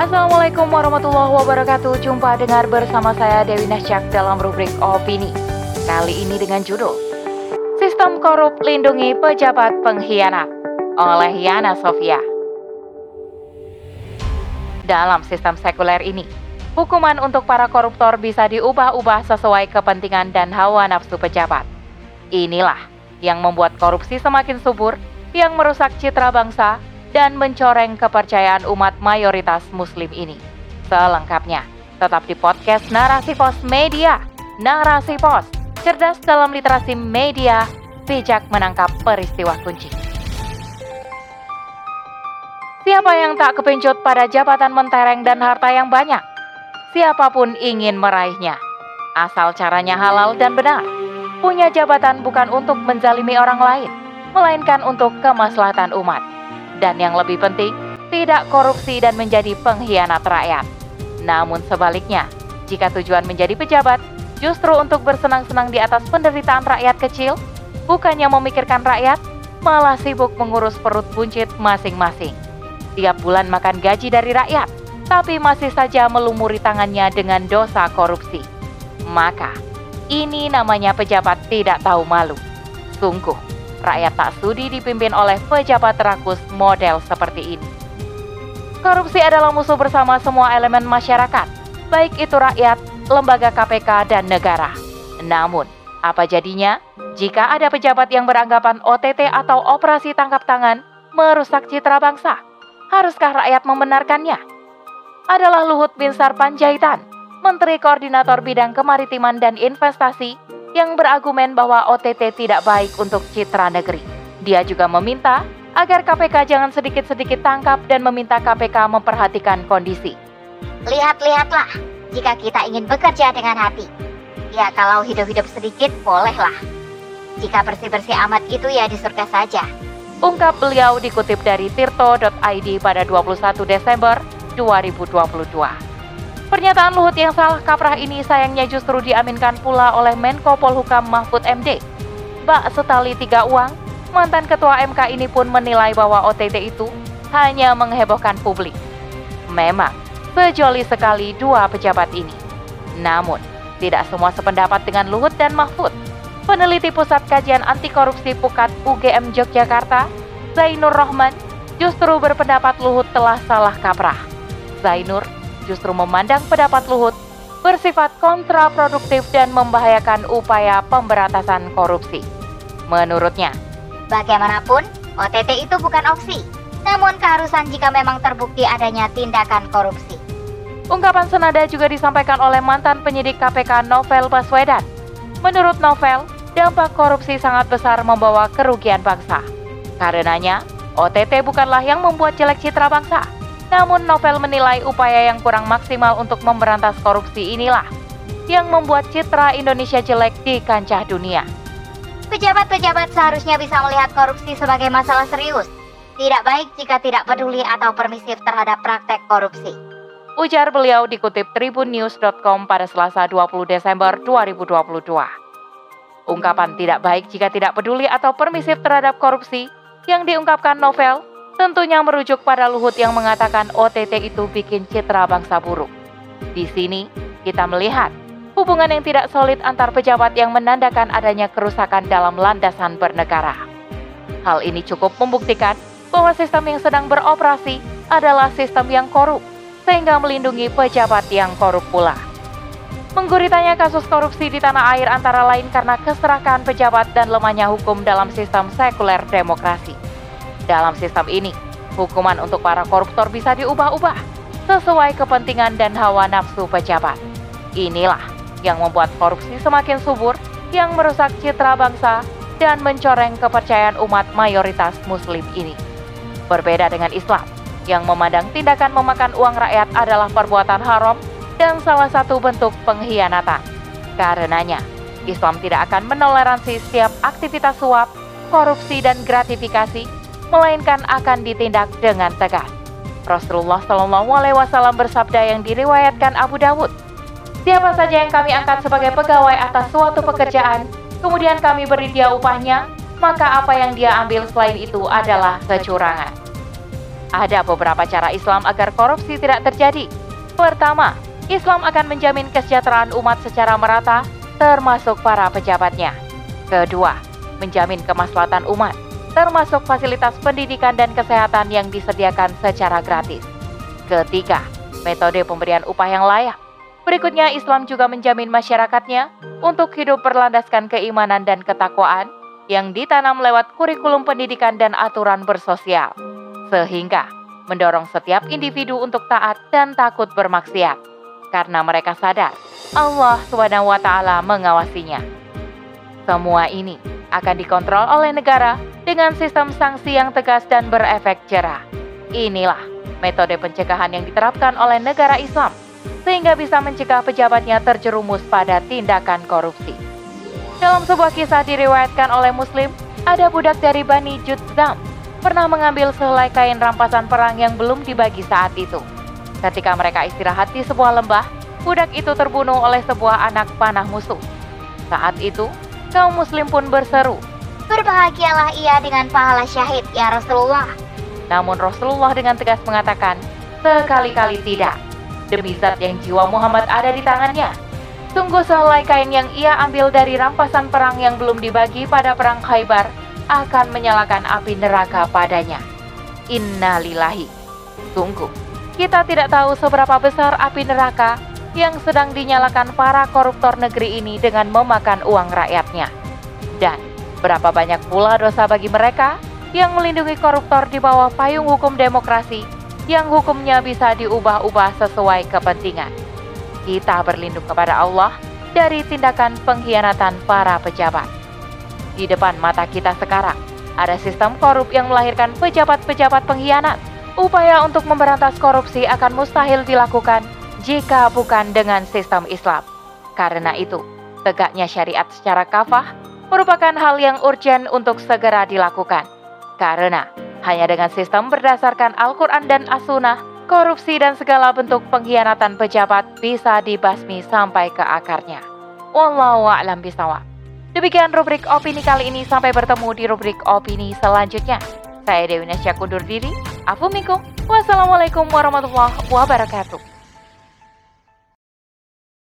Assalamualaikum warahmatullahi wabarakatuh. Jumpa dengar bersama saya Dewi Nasyak dalam rubrik Opini. Kali ini dengan judul Sistem Korup Lindungi Pejabat Pengkhianat oleh Yana Sofia. Dalam sistem sekuler ini Hukuman untuk para koruptor bisa diubah-ubah sesuai kepentingan dan hawa nafsu pejabat. Inilah yang membuat korupsi semakin subur, yang merusak citra bangsa, dan mencoreng kepercayaan umat mayoritas muslim ini. Selengkapnya, tetap di podcast Narasi Pos Media. Narasi Pos, cerdas dalam literasi media, bijak menangkap peristiwa kunci. Siapa yang tak kepincut pada jabatan mentereng dan harta yang banyak? Siapa pun ingin meraihnya, asal caranya halal dan benar punya jabatan bukan untuk menzalimi orang lain, melainkan untuk kemaslahatan umat. Dan yang lebih penting, tidak korupsi dan menjadi pengkhianat rakyat. Namun sebaliknya, jika tujuan menjadi pejabat justru untuk bersenang-senang di atas penderitaan rakyat kecil, bukannya memikirkan rakyat, malah sibuk mengurus perut buncit masing-masing. Tiap bulan makan gaji dari rakyat, tapi masih saja melumuri tangannya dengan dosa korupsi. Maka, ini namanya pejabat tidak tahu malu. Sungguh, rakyat tak sudi dipimpin oleh pejabat rakus model seperti ini. Korupsi adalah musuh bersama semua elemen masyarakat, baik itu rakyat, lembaga KPK, dan negara. Namun, apa jadinya jika ada pejabat yang beranggapan OTT atau operasi tangkap tangan merusak citra bangsa? Haruskah rakyat membenarkannya? Adalah Luhut Binsar Panjaitan Menteri Koordinator Bidang Kemaritiman dan Investasi yang berargumen bahwa OTT tidak baik untuk citra negeri. Dia juga meminta agar KPK jangan sedikit-sedikit tangkap dan meminta KPK memperhatikan kondisi. Lihat-lihatlah, jika kita ingin bekerja dengan hati. Ya kalau hidup-hidup sedikit, bolehlah. Jika bersih-bersih amat itu ya di surga saja. Ungkap beliau dikutip dari tirto.id pada 21 Desember 2022. Pernyataan Luhut yang salah kaprah ini sayangnya justru diaminkan pula oleh Menko Polhukam Mahfud MD. Bak Setali Tiga Uang, mantan ketua MK ini pun menilai bahwa OTT itu hanya menghebohkan publik. Memang, sejoli sekali dua pejabat ini. Namun, tidak semua sependapat dengan Luhut dan Mahfud. Peneliti Pusat Kajian Anti Korupsi Pukat UGM Yogyakarta, Zainur Rohman, justru berpendapat Luhut telah salah kaprah. Zainur justru memandang pendapat Luhut bersifat kontraproduktif dan membahayakan upaya pemberantasan korupsi. Menurutnya, bagaimanapun OTT itu bukan opsi, namun keharusan jika memang terbukti adanya tindakan korupsi. Ungkapan senada juga disampaikan oleh mantan penyidik KPK Novel Baswedan. Menurut Novel, dampak korupsi sangat besar membawa kerugian bangsa. Karenanya, OTT bukanlah yang membuat jelek citra bangsa, namun Novel menilai upaya yang kurang maksimal untuk memberantas korupsi inilah yang membuat citra Indonesia jelek di kancah dunia. Pejabat-pejabat seharusnya bisa melihat korupsi sebagai masalah serius. Tidak baik jika tidak peduli atau permisif terhadap praktek korupsi. Ujar beliau dikutip tribunnews.com pada Selasa 20 Desember 2022. Ungkapan tidak baik jika tidak peduli atau permisif terhadap korupsi yang diungkapkan Novel tentunya merujuk pada Luhut yang mengatakan OTT itu bikin citra bangsa buruk. Di sini, kita melihat hubungan yang tidak solid antar pejabat yang menandakan adanya kerusakan dalam landasan bernegara. Hal ini cukup membuktikan bahwa sistem yang sedang beroperasi adalah sistem yang korup, sehingga melindungi pejabat yang korup pula. Mengguritanya kasus korupsi di tanah air antara lain karena keserakahan pejabat dan lemahnya hukum dalam sistem sekuler demokrasi. Dalam sistem ini, hukuman untuk para koruptor bisa diubah-ubah sesuai kepentingan dan hawa nafsu pejabat. Inilah yang membuat korupsi semakin subur, yang merusak citra bangsa dan mencoreng kepercayaan umat mayoritas muslim ini. Berbeda dengan Islam, yang memandang tindakan memakan uang rakyat adalah perbuatan haram dan salah satu bentuk pengkhianatan. Karenanya, Islam tidak akan menoleransi setiap aktivitas suap, korupsi, dan gratifikasi melainkan akan ditindak dengan tegas. Rasulullah Shallallahu Alaihi Wasallam bersabda yang diriwayatkan Abu Dawud, Siapa saja yang kami angkat sebagai pegawai atas suatu pekerjaan, kemudian kami beri dia upahnya, maka apa yang dia ambil selain itu adalah kecurangan. Ada beberapa cara Islam agar korupsi tidak terjadi. Pertama, Islam akan menjamin kesejahteraan umat secara merata, termasuk para pejabatnya. Kedua, menjamin kemaslahatan umat, termasuk fasilitas pendidikan dan kesehatan yang disediakan secara gratis. Ketiga, metode pemberian upah yang layak. Berikutnya, Islam juga menjamin masyarakatnya untuk hidup berlandaskan keimanan dan ketakwaan yang ditanam lewat kurikulum pendidikan dan aturan bersosial, sehingga mendorong setiap individu untuk taat dan takut bermaksiat karena mereka sadar Allah taala mengawasinya. Semua ini akan dikontrol oleh negara dengan sistem sanksi yang tegas dan berefek jerah. Inilah metode pencegahan yang diterapkan oleh negara Islam sehingga bisa mencegah pejabatnya terjerumus pada tindakan korupsi. Dalam sebuah kisah diriwayatkan oleh Muslim, ada budak dari Bani Judzam pernah mengambil sehelai kain rampasan perang yang belum dibagi saat itu. Ketika mereka istirahat di sebuah lembah, budak itu terbunuh oleh sebuah anak panah musuh. Saat itu, kaum muslim pun berseru, Berbahagialah ia dengan pahala syahid, ya Rasulullah. Namun Rasulullah dengan tegas mengatakan, sekali-kali tidak. Demi zat yang jiwa Muhammad ada di tangannya. Sungguh sehelai kain yang ia ambil dari rampasan perang yang belum dibagi pada perang Khaybar akan menyalakan api neraka padanya. Innalillahi. Sungguh, kita tidak tahu seberapa besar api neraka yang sedang dinyalakan para koruptor negeri ini dengan memakan uang rakyatnya. Dan berapa banyak pula dosa bagi mereka yang melindungi koruptor di bawah payung hukum demokrasi yang hukumnya bisa diubah-ubah sesuai kepentingan. Kita berlindung kepada Allah dari tindakan pengkhianatan para pejabat. Di depan mata kita sekarang, ada sistem korup yang melahirkan pejabat-pejabat pengkhianat Upaya untuk memberantas korupsi akan mustahil dilakukan jika bukan dengan sistem Islam. Karena itu, tegaknya syariat secara kafah merupakan hal yang urgent untuk segera dilakukan. Karena hanya dengan sistem berdasarkan Al-Quran dan As-Sunnah, korupsi dan segala bentuk pengkhianatan pejabat bisa dibasmi sampai ke akarnya. Wallahu a'lam bisawab. Demikian rubrik opini kali ini sampai bertemu di rubrik opini selanjutnya. Saya Dewi Nasya kundur diri. Afumikum. Wassalamualaikum warahmatullahi wabarakatuh.